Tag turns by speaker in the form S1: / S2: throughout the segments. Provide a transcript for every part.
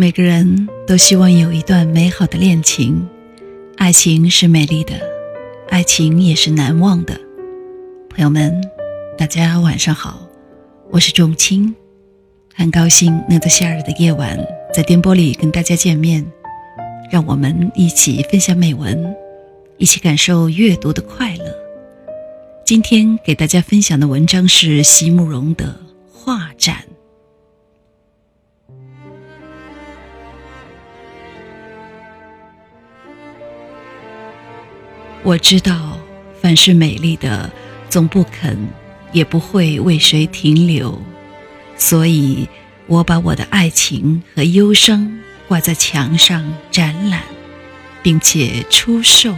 S1: 每个人都希望有一段美好的恋情，爱情是美丽的，爱情也是难忘的。朋友们，大家晚上好，我是仲青，很高兴能在夏日的夜晚在电波里跟大家见面，让我们一起分享美文，一起感受阅读的快乐。今天给大家分享的文章是席慕容的我知道，凡是美丽的，总不肯，也不会为谁停留，所以我把我的爱情和忧伤挂在墙上展览，并且出售。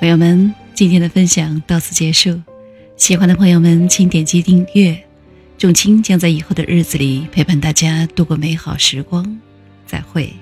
S1: 朋友们，今天的分享到此结束。喜欢的朋友们，请点击订阅。仲青将在以后的日子里陪伴大家度过美好时光。再会。